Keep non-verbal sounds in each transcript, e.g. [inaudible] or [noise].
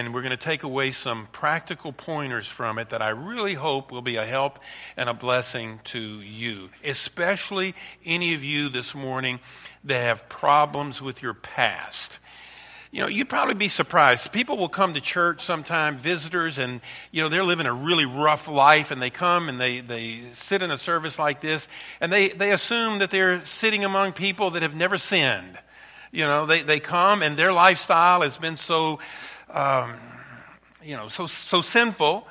And we're going to take away some practical pointers from it that I really hope will be a help and a blessing to you, especially any of you this morning that have problems with your past. You know, you'd probably be surprised. People will come to church sometime, visitors, and, you know, they're living a really rough life, and they come and they, they sit in a service like this, and they, they assume that they're sitting among people that have never sinned. You know, they, they come and their lifestyle has been so um, you know, so, so sinful.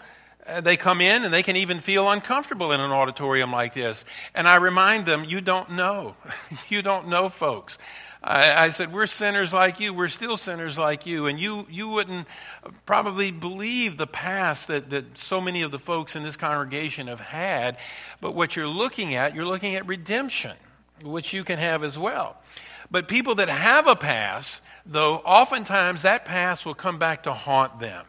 Uh, they come in and they can even feel uncomfortable in an auditorium like this. And I remind them, you don't know. [laughs] you don't know, folks. I, I, said, We're sinners like you. We're still sinners like you. And you, you wouldn't probably believe the past that, that so many of the folks in this congregation have had. But what you're looking at, you're looking at redemption, which you can have as well. But people that have a past, though, oftentimes that past will come back to haunt them.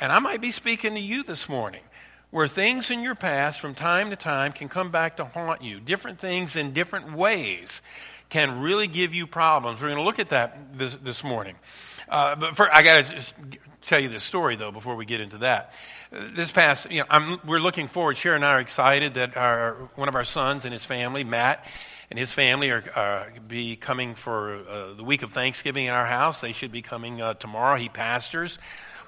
And I might be speaking to you this morning where things in your past from time to time can come back to haunt you. Different things in different ways can really give you problems. We're going to look at that this, this morning. Uh, but for, I got to tell you this story, though, before we get into that. This past, you know, I'm, we're looking forward. Sharon and I are excited that our, one of our sons and his family, Matt, and his family are uh, be coming for uh, the week of Thanksgiving in our house. They should be coming uh, tomorrow. He pastors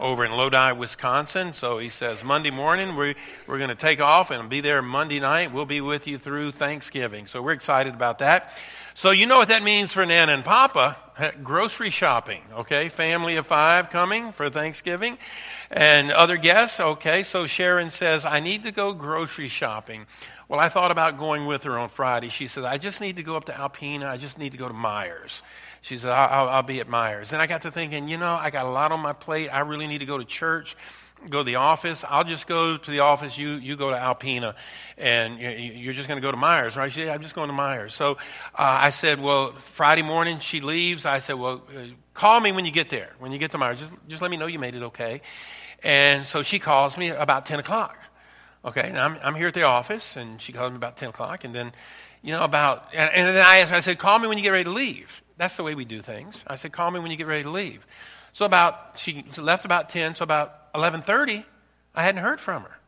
over in Lodi, Wisconsin. So he says Monday morning we we're going to take off and be there Monday night. We'll be with you through Thanksgiving. So we're excited about that. So you know what that means for Nana and Papa? [laughs] Grocery shopping. Okay, family of five coming for Thanksgiving, and other guests. Okay, so Sharon says I need to go grocery shopping. Well, I thought about going with her on Friday. She said, I just need to go up to Alpena. I just need to go to Meijer's. She said, I'll, I'll, be at Meijer's. And I got to thinking, you know, I got a lot on my plate. I really need to go to church, go to the office. I'll just go to the office. You, you go to Alpena. And you're just going to go to Meijer's, right? She said, I'm just going to Meijer's. So uh, I said, well, Friday morning she leaves. I said, well, uh, call me when you get there. When you get to Meijer's, just, just let me know you made it okay. And so she calls me about 10 o'clock. Okay, and I'm, I'm here at the office, and she called me about 10 o'clock, and then, you know, about, and, and then I asked I said, call me when you get ready to leave. That's the way we do things. I said, call me when you get ready to leave. So about, she left about 10, so about 11.30, I hadn't heard from her.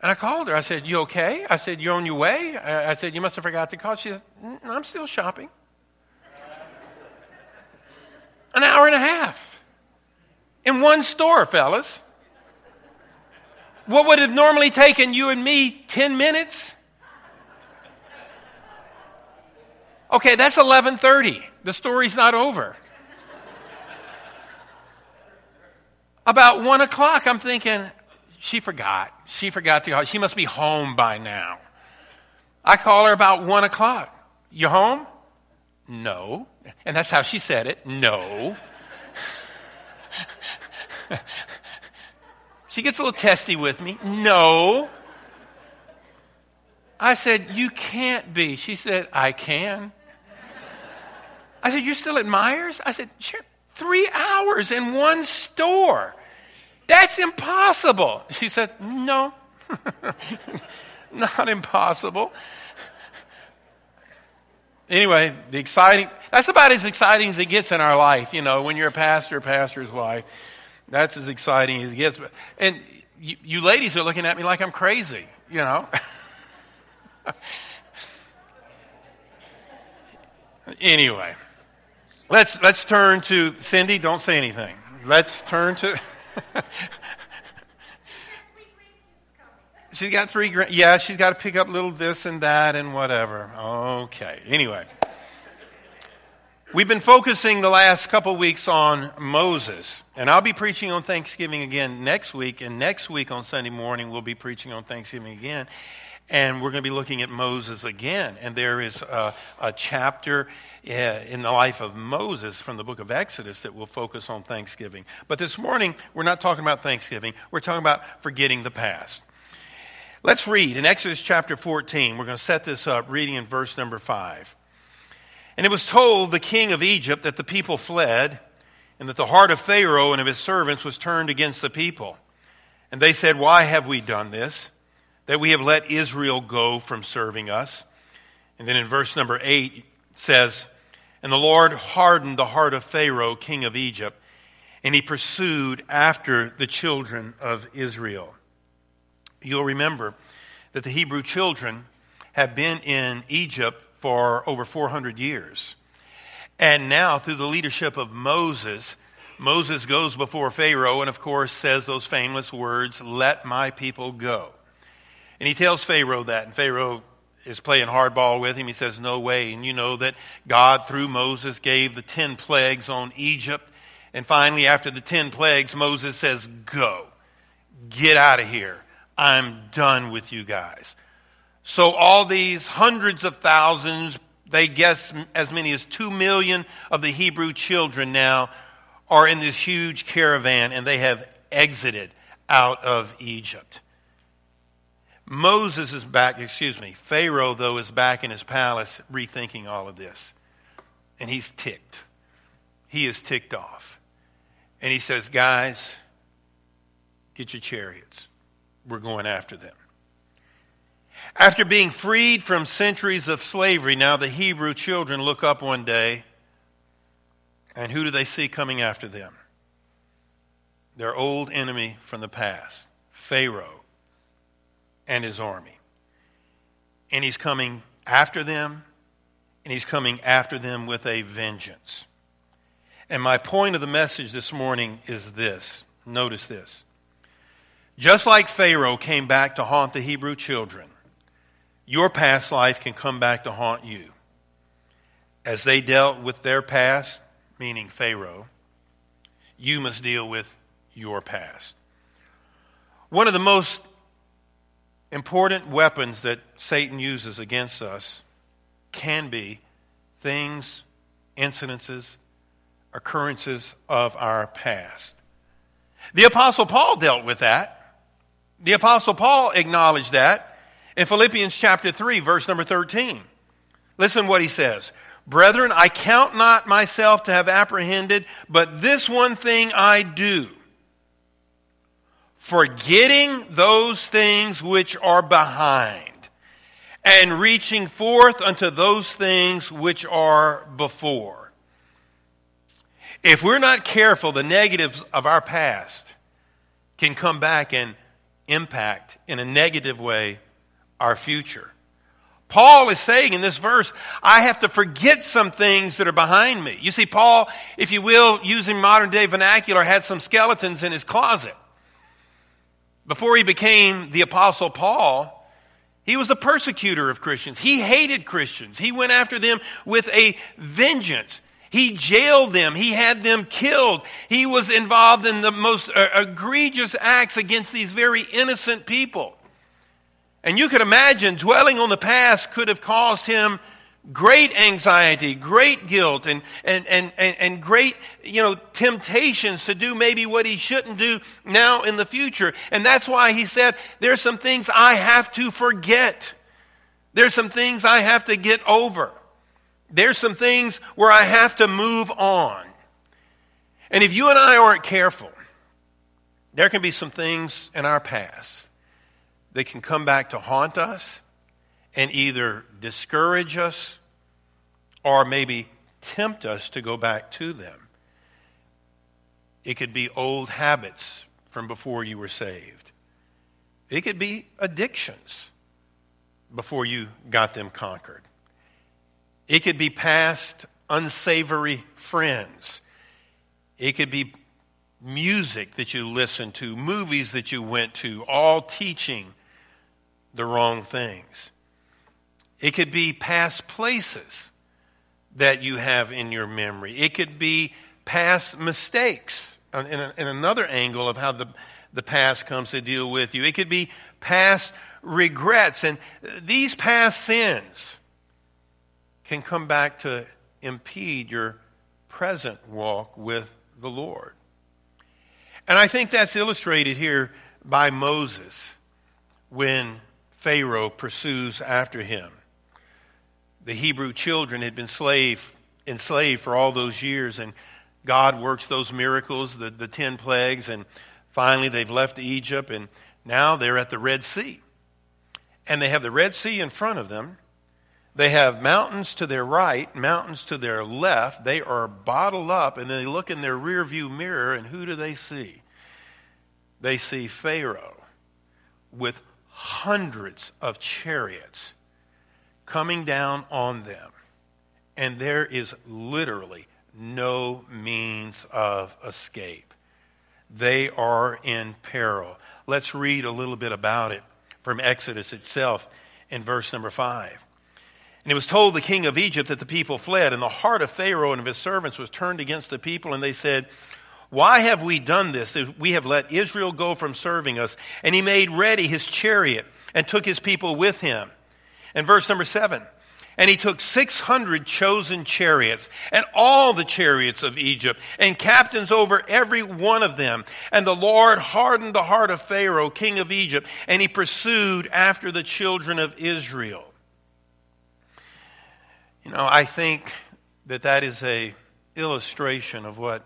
And I called her. I said, you okay? I said, you're on your way? I, I said, you must have forgot to call. She said, mm, I'm still shopping. An hour and a half in one store, fellas. What would have normally taken you and me 10 minutes? Okay, that's 11:30. The story's not over. About one o'clock, I'm thinking, she forgot. She forgot to call. She must be home by now. I call her about one o'clock. You home? No. And that's how she said it. No. [laughs] She gets a little testy with me. No. I said, You can't be. She said, I can. I said, You're still at Meijer's? I said, Sure. Three hours in one store. That's impossible. She said, No, [laughs] not impossible. Anyway, the exciting, that's about as exciting as it gets in our life, you know, when you're a pastor, pastor's wife. That's as exciting as it gets. And you, you ladies are looking at me like I'm crazy, you know. [laughs] anyway, let's, let's turn to Cindy. Don't say anything. Let's turn to. [laughs] she's got three. Yeah, she's got to pick up little this and that and whatever. Okay. Anyway. We've been focusing the last couple weeks on Moses, and I'll be preaching on Thanksgiving again next week, and next week on Sunday morning we'll be preaching on Thanksgiving again, and we're going to be looking at Moses again. And there is a, a chapter uh, in the life of Moses from the book of Exodus that will focus on Thanksgiving. But this morning we're not talking about Thanksgiving, we're talking about forgetting the past. Let's read in Exodus chapter 14. We're going to set this up reading in verse number 5. And it was told the king of Egypt that the people fled, and that the heart of Pharaoh and of his servants was turned against the people. And they said, Why have we done this? That we have let Israel go from serving us. And then in verse number 8 says, And the Lord hardened the heart of Pharaoh, king of Egypt, and he pursued after the children of Israel. You'll remember that the Hebrew children have been in Egypt for over 400 years. And now, through the leadership of Moses, Moses goes before Pharaoh and, of course, says those famous words, Let my people go. And he tells Pharaoh that, and Pharaoh is playing hardball with him. He says, No way. And you know that God, through Moses, gave the 10 plagues on Egypt. And finally, after the 10 plagues, Moses says, Go. Get out of here. I'm done with you guys. So all these hundreds of thousands, they guess as many as two million of the Hebrew children now are in this huge caravan and they have exited out of Egypt. Moses is back, excuse me, Pharaoh, though, is back in his palace rethinking all of this. And he's ticked. He is ticked off. And he says, Guys, get your chariots we're going after them. After being freed from centuries of slavery, now the Hebrew children look up one day, and who do they see coming after them? Their old enemy from the past, Pharaoh and his army. And he's coming after them, and he's coming after them with a vengeance. And my point of the message this morning is this notice this. Just like Pharaoh came back to haunt the Hebrew children, your past life can come back to haunt you. As they dealt with their past, meaning Pharaoh, you must deal with your past. One of the most important weapons that Satan uses against us can be things, incidences, occurrences of our past. The Apostle Paul dealt with that. The Apostle Paul acknowledged that in Philippians chapter 3, verse number 13. Listen what he says. Brethren, I count not myself to have apprehended, but this one thing I do. Forgetting those things which are behind, and reaching forth unto those things which are before. If we're not careful, the negatives of our past can come back and impact in a negative way our future. Paul is saying in this verse, I have to forget some things that are behind me. You see, Paul, if you will, using modern day vernacular, had some skeletons in his closet. Before he became the Apostle Paul, he was the persecutor of Christians. He hated Christians. He went after them with a vengeance. He jailed them. He had them killed. He was involved in the most uh, egregious acts against these very innocent people. And you could imagine dwelling on the past could have caused him great anxiety, great guilt, and, and, and, and, great, you know, temptations to do maybe what he shouldn't do now in the future. And that's why he said, there's some things I have to forget. There's some things I have to get over. There's some things where I have to move on. And if you and I aren't careful, there can be some things in our past that can come back to haunt us and either discourage us or maybe tempt us to go back to them. It could be old habits from before you were saved. It could be addictions before you got them conquered. It could be past unsavory friends. It could be music that you listened to, movies that you went to, all teaching the wrong things. It could be past places that you have in your memory. It could be past mistakes uh, in, a, in another angle of how the, the past comes to deal with you. It could be past regrets. And these past sins can come back to impede your present walk with the Lord. And I think that's illustrated here by Moses when Pharaoh pursues after him. The Hebrew children had been slave, enslaved for all those years, and God works those miracles, the, the ten plagues, and finally they've left Egypt, and now they're at the Red Sea. And they have the Red Sea in front of them. They have mountains to their right, mountains to their left. They are bottled up, and they look in their rear view mirror, and who do they see? They see Pharaoh with hundreds of chariots coming down on them. And there is literally no means of escape. They are in peril. Let's read a little bit about it from Exodus itself in verse number 5. And it was told the king of Egypt that the people fled, and the heart of Pharaoh and of his servants was turned against the people, and they said, Why have we done this? We have let Israel go from serving us. And he made ready his chariot and took his people with him. And verse number 7 and he took 600 chosen chariots and all the chariots of Egypt and captains over every one of them. And the Lord hardened the heart of Pharaoh, king of Egypt, and he pursued after the children of Israel. You know, I think that that is a illustration of what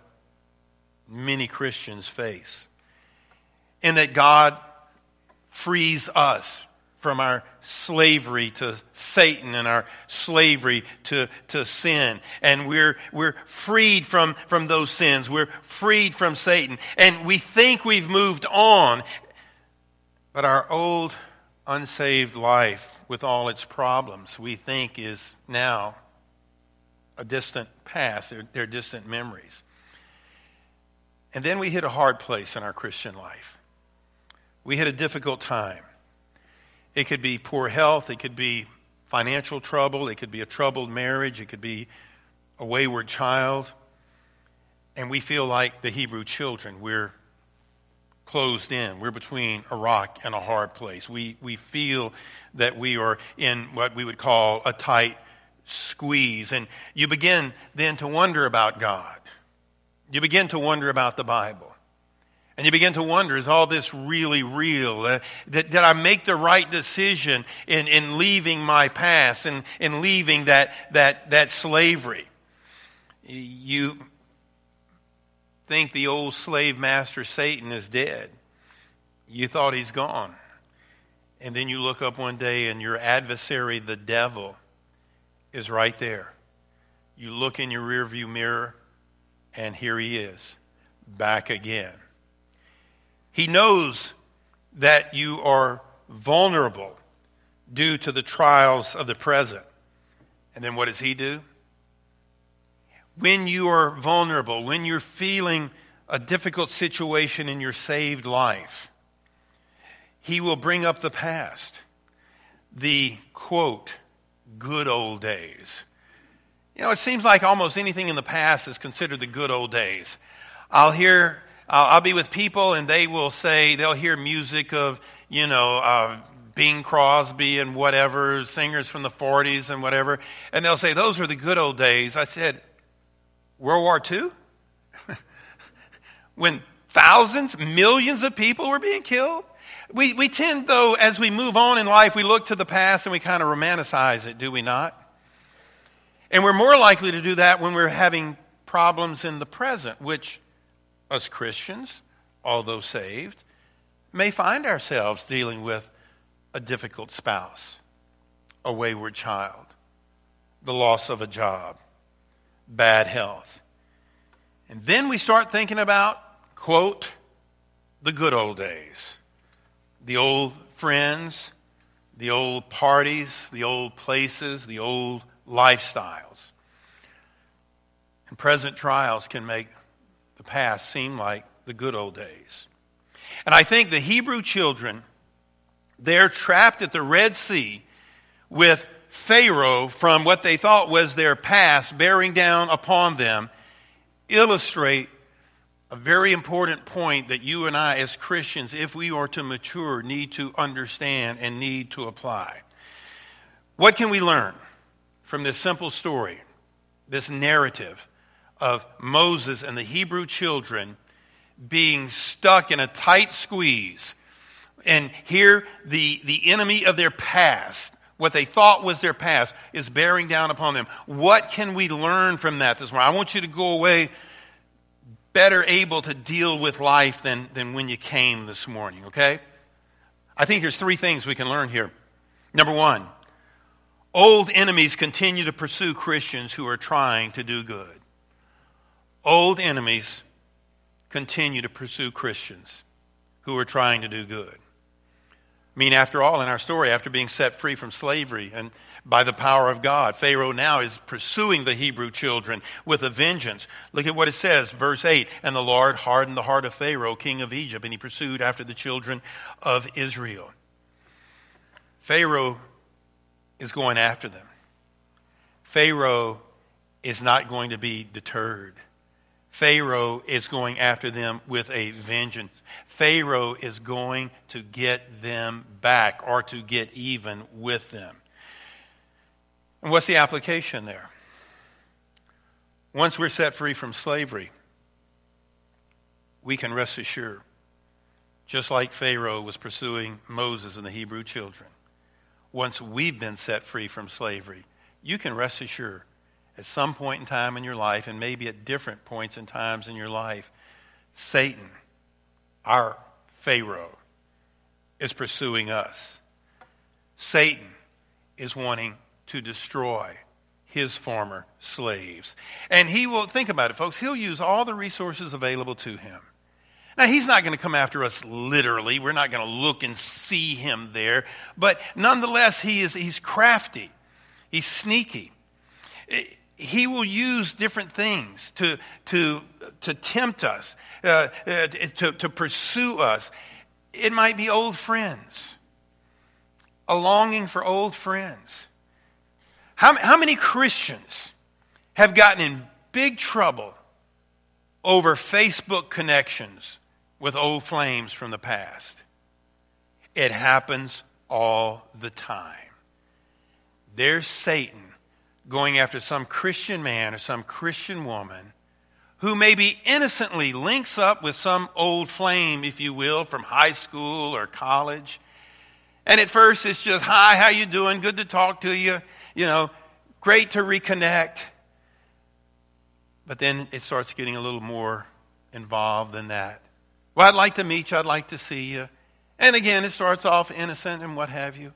many Christians face. And that God frees us from our slavery to Satan and our slavery to, to sin. And we're, we're freed from, from those sins. We're freed from Satan. And we think we've moved on. But our old, unsaved life, with all its problems, we think is now a distant past. They're, they're distant memories. And then we hit a hard place in our Christian life. We hit a difficult time it could be poor health, it could be financial trouble, it could be a troubled marriage, it could be a wayward child. And we feel like the Hebrew children. We're closed in. We're between a rock and a hard place. We, we feel that we are in what we would call a tight squeeze. And you begin then to wonder about God. You begin to wonder about the Bible. And you begin to wonder, is all this really real? Uh, did, did, I make the right decision in, in leaving my past and in leaving that, that, that slavery? You think the old slave master Satan is dead. You thought he's gone. And then you look up one day and your adversary, the devil, is right there. You look in your rearview mirror and here he is, back again he knows that you are vulnerable due to the trials of the present. And then what does he do? When you are vulnerable, when you're feeling a difficult situation in your saved life, he will bring up the past, the quote, good old days. You know, it seems like almost anything in the past is considered the good old days. I'll hear I'll, I'll be with people and they will say, they'll hear music of, you know, uh, Bing Crosby and whatever, singers from the 40s and whatever, and they'll say, those were the good old days. I said, World War II? [laughs] when thousands, millions of people were being killed? We, we tend, though, as we move on in life, we look to the past and we kind of romanticize it, do we not? And we're more likely to do that when we're having problems in the present, which us Christians, although saved, may find ourselves dealing with a difficult spouse, a wayward child, the loss of a job, bad health. And then we start thinking about, quote, the good old days, the old friends, the old parties, the old places, the old lifestyles. And present trials can make the past seem like the good old days. And I think the Hebrew children, they're trapped at the Red Sea with Pharaoh from what they thought was their past bearing down upon them, illustrate a very important point that you and I, as Christians, if we are to mature, need to understand and need to apply. What can we learn from this simple story, this narrative of Moses and the Hebrew children being stuck in a tight squeeze. And here, the, the enemy of their past, what they thought was their past, is bearing down upon them. What can we learn from that this morning? I want you to go away better able to deal with life than, than when you came this morning, okay? I think there's three things we can learn here. Number one, old enemies continue to pursue Christians who are trying to do good. Old enemies continue to pursue Christians who are trying to do good. I mean, after all, in our story, after being set free from slavery and by the power of God, Pharaoh now is pursuing the Hebrew children with a vengeance. Look at what it says, verse 8. And the Lord hardened the heart of Pharaoh, king of Egypt, and he pursued after the children of Israel. Pharaoh is going after them. Pharaoh is not going to be deterred. Pharaoh is going after them with a vengeance. Pharaoh is going to get them back or to get even with them. And what's the application there? Once we're set free from slavery, we can rest assured, just like Pharaoh was pursuing Moses and the Hebrew children, once we've been set free from slavery, you can rest assured at some point in time in your life, and maybe at different points and times in your life, Satan our Pharaoh is pursuing us. Satan is wanting to destroy his former slaves. And he will, think about it, folks, he'll use all the resources available to him. Now, he's not going to come after us literally. We're not going to look and see him there. But nonetheless, he is, he's crafty. He's sneaky he will use different things to, to, to tempt us, uh, uh, to, to pursue us. It might be old friends, a longing for old friends. How, how many Christians have gotten in big trouble over Facebook connections with old flames from the past? It happens all the time. There's Satan going after some Christian man or some Christian woman who maybe innocently links up with some old flame, if you will, from high school or college. And at first it's just, hi, how you doing? Good to talk to you. You know, great to reconnect. But then it starts getting a little more involved than that. Well, I'd like to meet you. I'd like to see you. And again, it starts off innocent and what have you.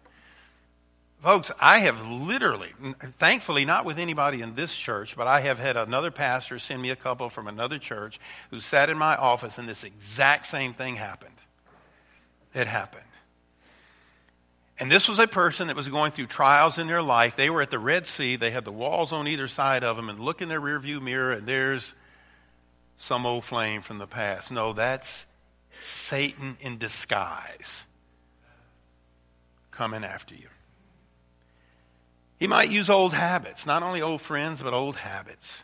Folks, I have literally, thankfully not with anybody in this church, but I have had another pastor send me a couple from another church who sat in my office and this exact same thing happened. It happened. And this was a person that was going through trials in their life. They were at the Red Sea. They had the walls on either side of them and look in their rearview mirror and there's some old flame from the past. No, that's Satan in disguise coming after you. He might use old habits, not only old friends, but old habits.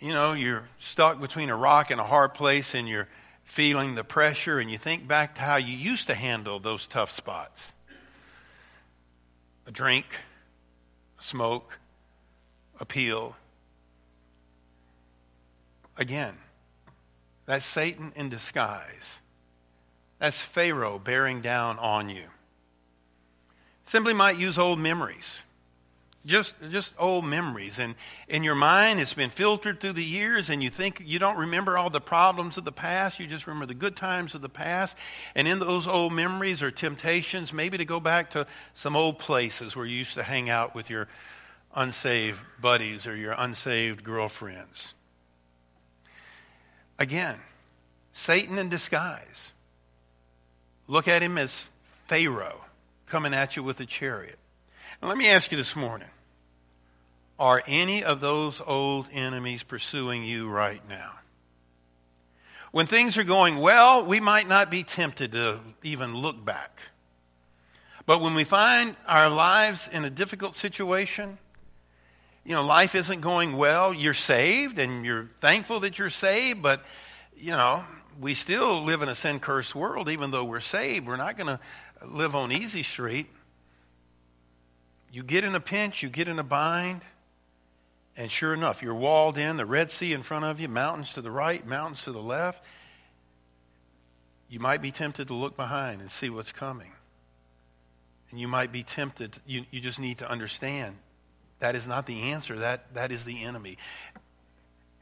You know, you're stuck between a rock and a hard place and you're feeling the pressure and you think back to how you used to handle those tough spots. A drink, a smoke, a peel. Again, that's Satan in disguise. That's Pharaoh bearing down on you. Simply might use old memories. Just, just old memories. And in your mind, it's been filtered through the years, and you think you don't remember all the problems of the past. You just remember the good times of the past. And in those old memories or temptations, maybe to go back to some old places where you used to hang out with your unsaved buddies or your unsaved girlfriends. Again, Satan in disguise. Look at him as Pharaoh coming at you with a chariot. Now, let me ask you this morning are any of those old enemies pursuing you right now? When things are going well, we might not be tempted to even look back. But when we find our lives in a difficult situation, you know, life isn't going well, you're saved and you're thankful that you're saved, but, you know, we still live in a sin cursed world, even though we're saved. We're not going to live on easy street. You get in a pinch, you get in a bind, and sure enough, you're walled in, the Red Sea in front of you, mountains to the right, mountains to the left. you might be tempted to look behind and see what's coming. And you might be tempted, you, you just need to understand that is not the answer, that, that is the enemy.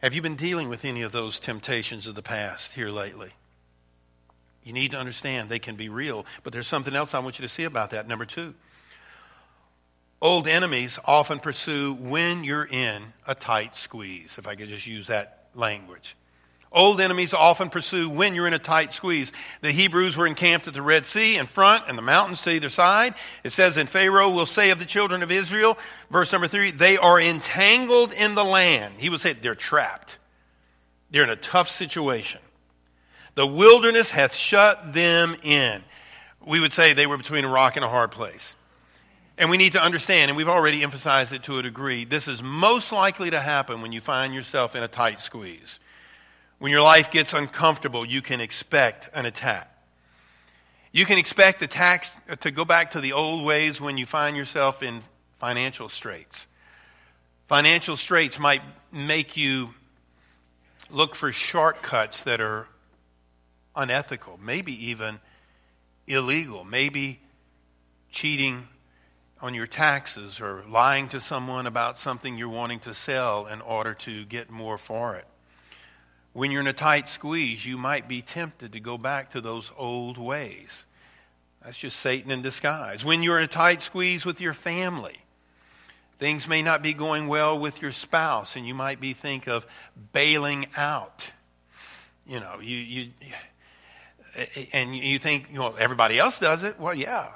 Have you been dealing with any of those temptations of the past here lately? You need to understand they can be real, but there's something else I want you to see about that. Number two, old enemies often pursue when you're in a tight squeeze, if I could just use that language. Old enemies often pursue when you're in a tight squeeze. The Hebrews were encamped at the Red Sea in front and the mountains to either side. It says, And Pharaoh will say of the children of Israel, verse number three, they are entangled in the land. He will say, they're trapped. They're in a tough situation. The wilderness hath shut them in. We would say they were between a rock and a hard place. And we need to understand, and we've already emphasized it to a degree, this is most likely to happen when you find yourself in a tight squeeze. When your life gets uncomfortable, you can expect an attack. You can expect attacks uh, to go back to the old ways when you find yourself in financial straits. Financial straits might make you look for shortcuts that are unethical, maybe even illegal, maybe cheating on your taxes or lying to someone about something you're wanting to sell in order to get more for it. When you're in a tight squeeze, you might be tempted to go back to those old ways. That's just Satan in disguise. When you're in a tight squeeze with your family, things may not be going well with your spouse, and you might be think of bailing out. You know, you, you and you think, you know, everybody else does it. Well, yeah,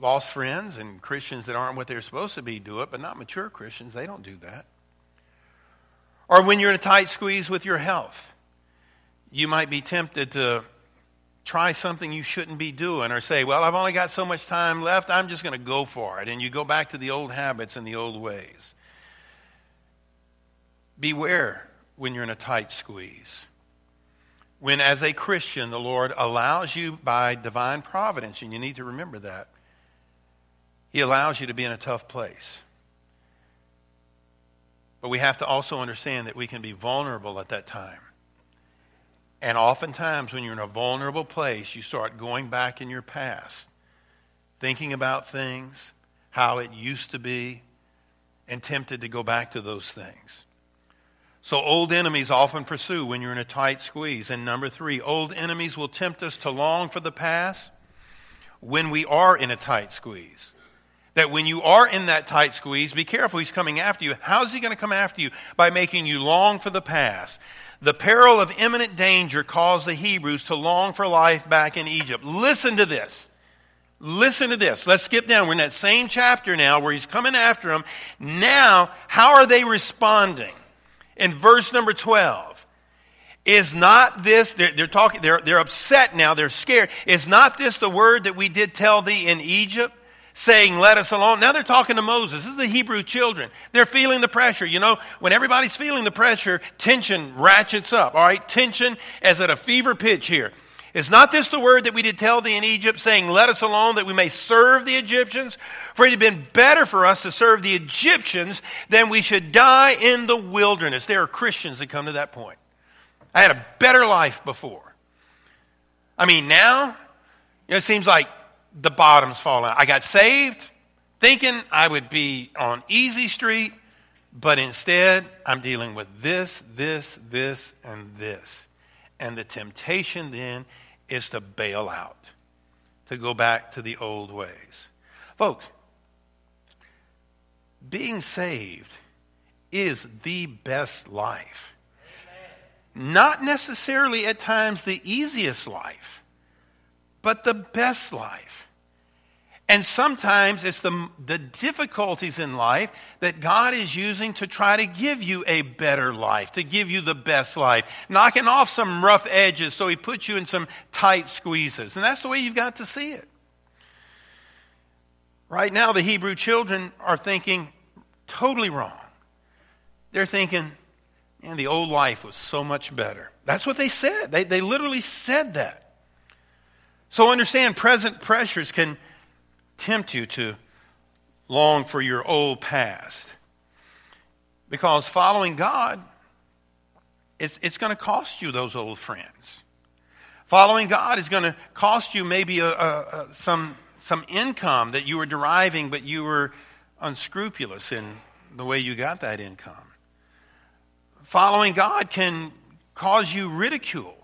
lost friends and Christians that aren't what they're supposed to be do it, but not mature Christians. They don't do that. Or when you're in a tight squeeze with your health, you might be tempted to try something you shouldn't be doing or say, Well, I've only got so much time left, I'm just going to go for it. And you go back to the old habits and the old ways. Beware when you're in a tight squeeze. When, as a Christian, the Lord allows you by divine providence, and you need to remember that, He allows you to be in a tough place. But we have to also understand that we can be vulnerable at that time. And oftentimes, when you're in a vulnerable place, you start going back in your past, thinking about things, how it used to be, and tempted to go back to those things. So, old enemies often pursue when you're in a tight squeeze. And number three, old enemies will tempt us to long for the past when we are in a tight squeeze that when you are in that tight squeeze, be careful, he's coming after you. How's he going to come after you? By making you long for the past. The peril of imminent danger caused the Hebrews to long for life back in Egypt. Listen to this. Listen to this. Let's skip down. We're in that same chapter now where he's coming after them. Now, how are they responding? In verse number 12. Is not this, they're, they're talking, they're, they're upset now, they're scared. Is not this the word that we did tell thee in Egypt? Saying, Let us alone. Now they're talking to Moses. This is the Hebrew children. They're feeling the pressure. You know, when everybody's feeling the pressure, tension ratchets up. All right? Tension is at a fever pitch here. Is not this the word that we did tell thee in Egypt, saying, Let us alone that we may serve the Egyptians? For it had been better for us to serve the Egyptians than we should die in the wilderness. There are Christians that come to that point. I had a better life before. I mean, now, you know, it seems like the bottom's fall out. I got saved thinking I would be on easy street, but instead I'm dealing with this, this, this, and this. And the temptation then is to bail out, to go back to the old ways. Folks, being saved is the best life. Not necessarily at times the easiest life but the best life. And sometimes it's the, the difficulties in life that God is using to try to give you a better life, to give you the best life, knocking off some rough edges so He puts you in some tight squeezes. And that's the way you've got to see it. Right now, the Hebrew children are thinking totally wrong. They're thinking, man, the old life was so much better. That's what they said. They, they literally said that. So understand present pressures can tempt you to long for your old past. Because following God, it's, it's going to cost you those old friends. Following God is going to cost you maybe a, a, a, some, some income that you were deriving, but you were unscrupulous in the way you got that income. Following God can cause you ridicule.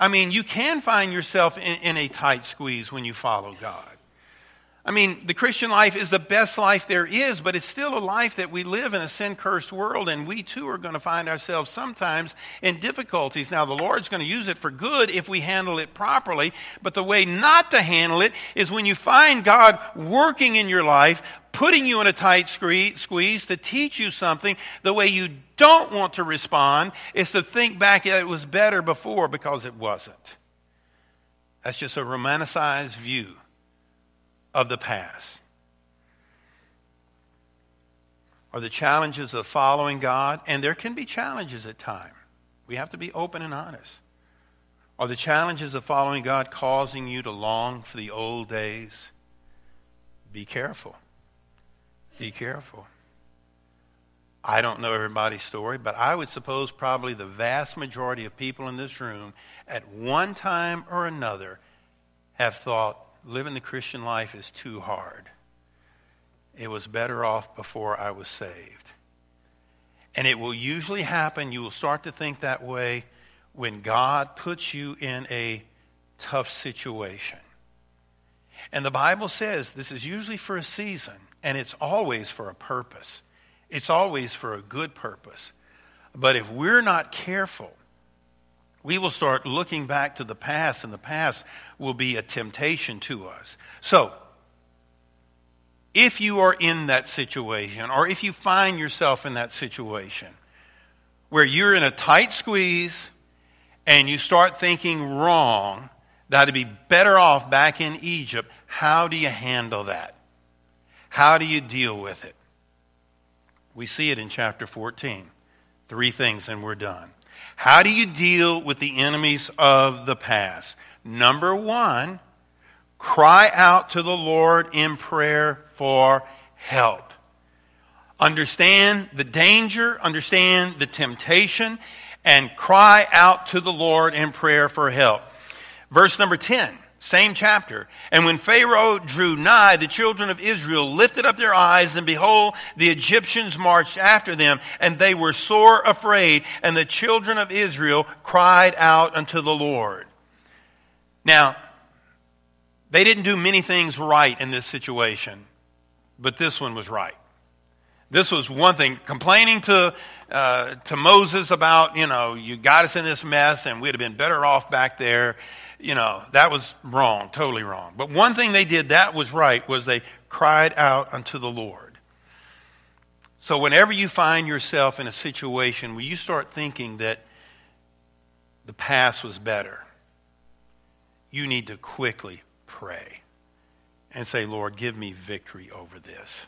I mean, you can find yourself in, in a tight squeeze when you follow God. I mean, the Christian life is the best life there is, but it's still a life that we live in a sin cursed world, and we too are going to find ourselves sometimes in difficulties. Now, the Lord's going to use it for good if we handle it properly, but the way not to handle it is when you find God working in your life, putting you in a tight squeeze to teach you something, the way you don't want to respond is to think back that it was better before because it wasn't. That's just a romanticized view of the past. Are the challenges of following God, and there can be challenges at times. We have to be open and honest. Are the challenges of following God causing you to long for the old days? Be careful. Be careful. I don't know everybody's story, but I would suppose probably the vast majority of people in this room at one time or another have thought, living the Christian life is too hard. It was better off before I was saved. And it will usually happen, you will start to think that way when God puts you in a tough situation. And the Bible says this is usually for a season, and it's always for a purpose. It's always for a good purpose. But if we're not careful, we will start looking back to the past, and the past will be a temptation to us. So, if you are in that situation, or if you find yourself in that situation where you're in a tight squeeze and you start thinking wrong, that to be better off back in Egypt, how do you handle that? How do you deal with it? We see it in chapter 14. Three things, and we're done. How do you deal with the enemies of the past? Number one, cry out to the Lord in prayer for help. Understand the danger, understand the temptation, and cry out to the Lord in prayer for help. Verse number 10 same chapter. And when Pharaoh drew nigh, the children of Israel lifted up their eyes, and behold, the Egyptians marched after them, and they were sore afraid. And the children of Israel cried out unto the Lord. Now, they didn't do many things right in this situation, but this one was right. This was one thing. Complaining to, uh, to Moses about, you know, you got us in this mess, and we'd have been better off back there you know, that was wrong, totally wrong. But one thing they did that was right was they cried out unto the Lord. So whenever you find yourself in a situation where you start thinking that the past was better, you need to quickly pray and say, Lord, give me victory over this.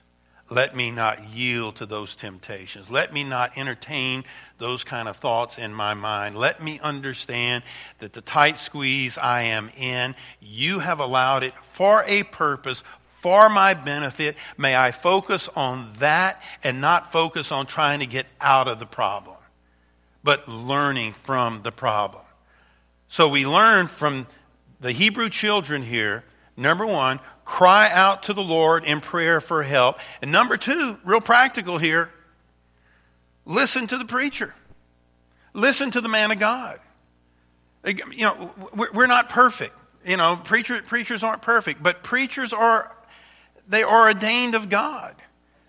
Let me not yield to those temptations. Let me not entertain those kind of thoughts in my mind. Let me understand that the tight squeeze I am in, you have allowed it for a purpose, for my benefit. May I focus on that and not focus on trying to get out of the problem, but learning from the problem. So we learn from the Hebrew children here, number one, cry out to the Lord in prayer for help. And number two, real practical here, listen to the preacher. Listen to the man of God. You know, we're not perfect. You know, preacher, preachers aren't perfect, but preachers are, they are ordained of God.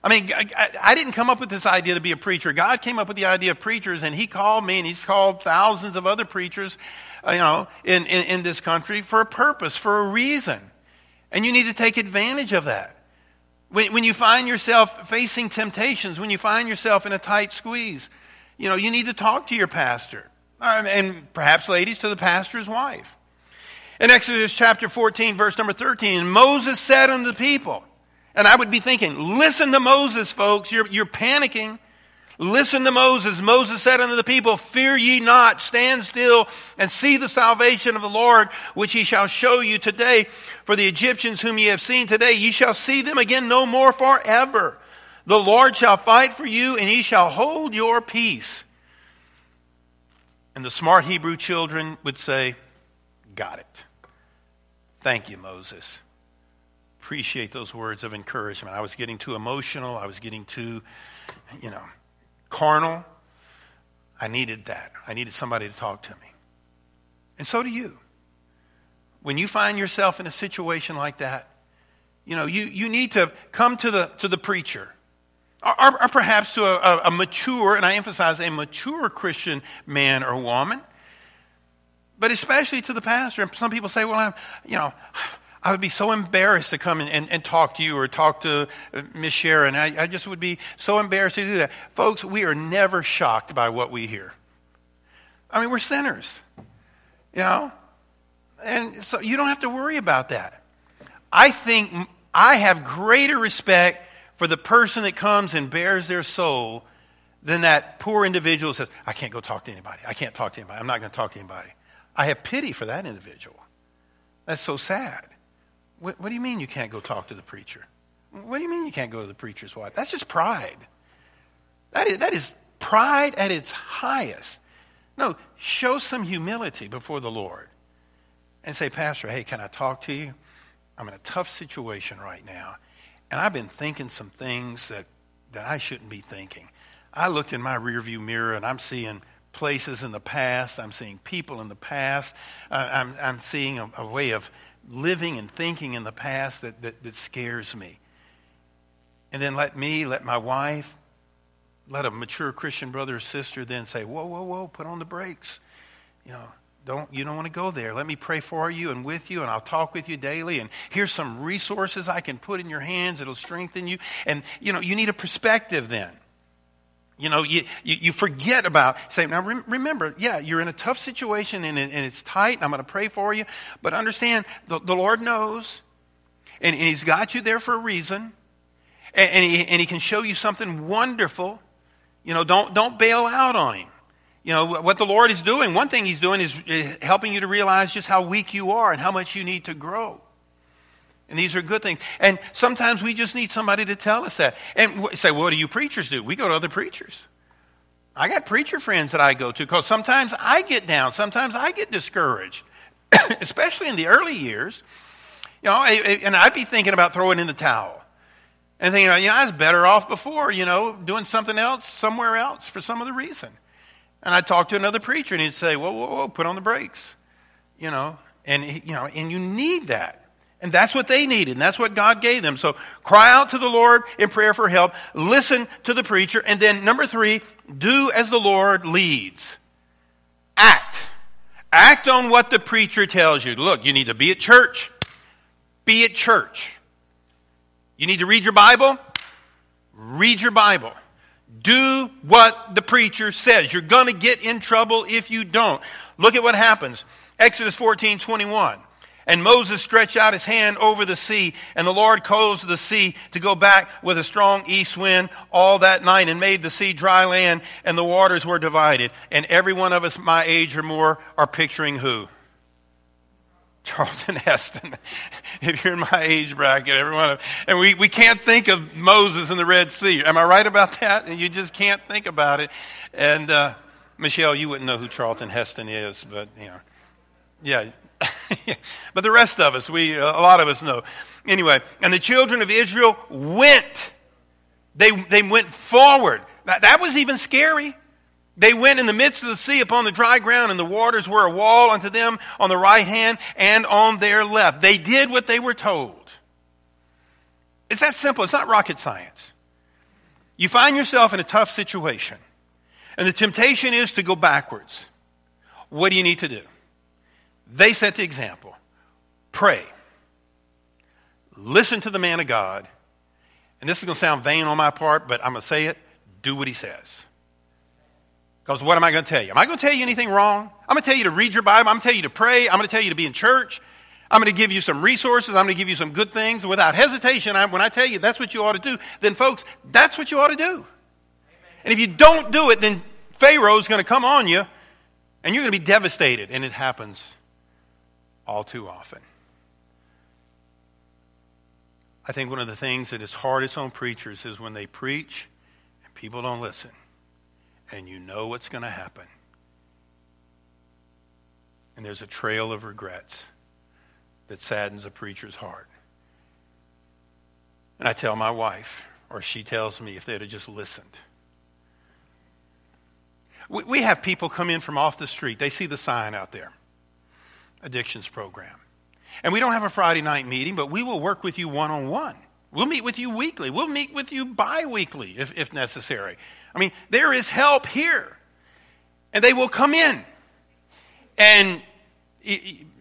I mean, I, I, didn't come up with this idea to be a preacher. God came up with the idea of preachers, and He called me, and He's called thousands of other preachers, uh, you know, in, in, in this country for a purpose, for a reason. And you need to take advantage of that. When, when you find yourself facing temptations, when you find yourself in a tight squeeze, you know, you need to talk to your pastor. Um, and perhaps, ladies, to the pastor's wife. In Exodus chapter 14, verse number 13, Moses said unto the people, and I would be thinking, listen to Moses, folks. You're, you're panicking. Listen to Moses. Moses said unto the people, Fear ye not, stand still and see the salvation of the Lord, which he shall show you today. For the Egyptians whom ye have seen today, ye shall see them again no more forever. The Lord shall fight for you, and ye shall hold your peace. And the smart Hebrew children would say, got it. Thank you, Moses. Appreciate those words of encouragement. I was getting too emotional. I was getting too, you know, carnal. I needed that. I needed somebody to talk to me. And so do you. When you find yourself in a situation like that, you know, you, you need to come to the, to the preacher. Or, or perhaps to a, a, mature, and I emphasize a mature Christian man or woman, but especially to the pastor. And some people say, well, I'm, you know, I would be so embarrassed to come and, and, talk to you or talk to uh, Miss Sharon. I, I just would be so embarrassed to do that. Folks, we are never shocked by what we hear. I mean, we're sinners, you know? And so you don't have to worry about that. I think I have greater respect for the person that comes and bares their soul than that poor individual says, I can't go talk to anybody. I can't talk to anybody. I'm not going to talk to anybody. I have pity for that individual. That's so sad. What, what, do you mean you can't go talk to the preacher? What do you mean you can't go to the preacher's wife? That's just pride. That is, that is pride at its highest. No, show some humility before the Lord and say, Pastor, hey, can I talk to you? I'm in a tough situation right now, and I've been thinking some things that, that I shouldn't be thinking. I looked in my rearview mirror and I'm seeing places in the past. I'm seeing people in the past. Uh, I'm, I'm seeing a, a, way of living and thinking in the past that, that, that scares me. And then let me, let my wife, let a mature Christian brother or sister then say, whoa, whoa, whoa, put on the brakes. You know, don't you don't want to go there let me pray for you and with you and i'll talk with you daily and here's some resources i can put in your hands it'll strengthen you and you know you need a perspective then you know you, you, you forget about say now remember yeah you're in a tough situation and, and it's tight and i'm going to pray for you but understand the, the lord knows and, and, he's got you there for a reason and, and, he, and he can show you something wonderful you know don't don't bail out on him you know, what the Lord is doing, one thing He's doing is helping you to realize just how weak you are and how much you need to grow. And these are good things. And sometimes we just need somebody to tell us that. And say, what do you preachers do? We go to other preachers. I got preacher friends that I go to because sometimes I get down, sometimes I get discouraged, [coughs] especially in the early years. You know, and I'd be thinking about throwing in the towel. And thinking, you know, I was better off before, you know, doing something else somewhere else for some other reason. And I'd talk to another preacher and he'd say, whoa, whoa, whoa, put on the brakes. You know, and, you know, and you need that. And that's what they needed, and that's what God gave them. So cry out to the Lord in prayer for help, listen to the preacher, and then number three, do as the Lord leads. Act. Act on what the preacher tells you. Look, you need to be at church. Be at church. You need to read your Bible. Read your Bible. Do what the preacher says. You're going to get in trouble if you don't. Look at what happens. Exodus 14 21. And Moses stretched out his hand over the sea, and the Lord caused the sea to go back with a strong east wind all that night and made the sea dry land, and the waters were divided. And every one of us, my age or more, are picturing who? Charlton [laughs] Heston, if you're in my age bracket, everyone, and we, we can't think of Moses in the Red Sea. Am I right about that? And you just can't think about it. And uh, Michelle, you wouldn't know who Charlton Heston is, but you know, yeah. [laughs] but the rest of us, we a lot of us know. Anyway, and the children of Israel went. They they went forward. That, that was even scary. They went in the midst of the sea upon the dry ground, and the waters were a wall unto them on the right hand and on their left. They did what they were told. It's that simple. It's not rocket science. You find yourself in a tough situation, and the temptation is to go backwards. What do you need to do? They set the example. Pray. Listen to the man of God. And this is going to sound vain on my part, but I'm going to say it. Do what he says. Because what am I going to tell you? Am I going to tell you anything wrong? I'm going to tell you to read your Bible. I'm going to tell you to pray. I'm going to tell you to be in church. I'm going to give you some resources. I'm going to give you some good things. Without hesitation, I, when I tell you that's what you ought to do, then folks, that's what you ought to do. And if you don't do it, then Pharaoh's going to come on you and you're going to be devastated. And it happens all too often. I think one of the things that is hardest on preachers is when they preach and people don't listen and you know what's going to happen. and there's a trail of regrets that saddens a preacher's heart. And I tell my wife, or she tells me if they'd have just listened. We, have people come in from off the street. They see the sign out there addictions program. And we don't have a Friday night meeting, but we will work with you one on one. We'll meet with you weekly. We'll meet with you bi weekly if, if necessary. I mean, there is help here. And they will come in. And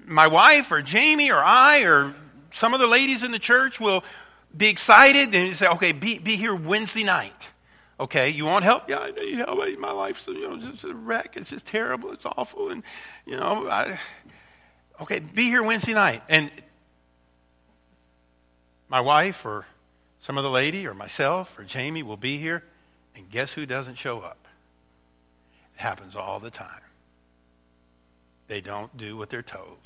my wife or Jamie or I or some of the ladies in the church will be excited and say, okay, be, be here Wednesday night. Okay, you want help? Yeah, I need help. My life's you know, just a wreck. It's just terrible. It's awful. And, you know, I, okay, be here Wednesday night. And my wife or some other lady or myself or Jamie will be here. And guess who doesn't show up? It happens all the time. They don't do what they're told.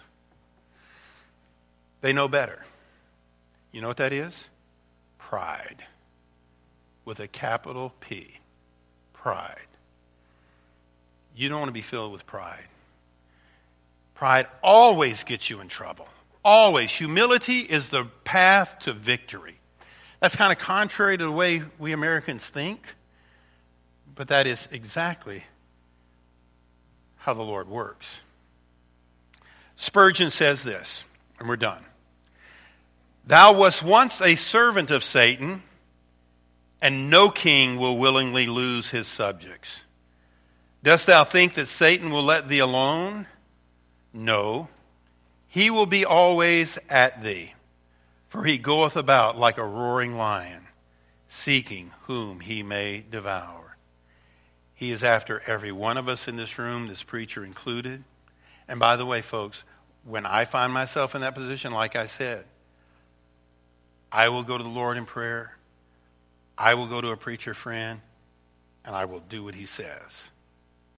They know better. You know what that is? Pride. With a capital P. Pride. You don't want to be filled with pride. Pride always gets you in trouble. Always. Humility is the path to victory. That's kind of contrary to the way we Americans think, but that is exactly how the Lord works. Spurgeon says this, and we're done. Thou wast once a servant of Satan, and no king will willingly lose his subjects. Dost thou think that Satan will let thee alone? No. He will be always at thee, for he goeth about like a roaring lion, seeking whom he may devour. He is after every one of us in this room, this preacher included. And by the way, folks, when I find myself in that position, like I said, I will go to the Lord in prayer. I will go to a preacher friend, and I will do what he says.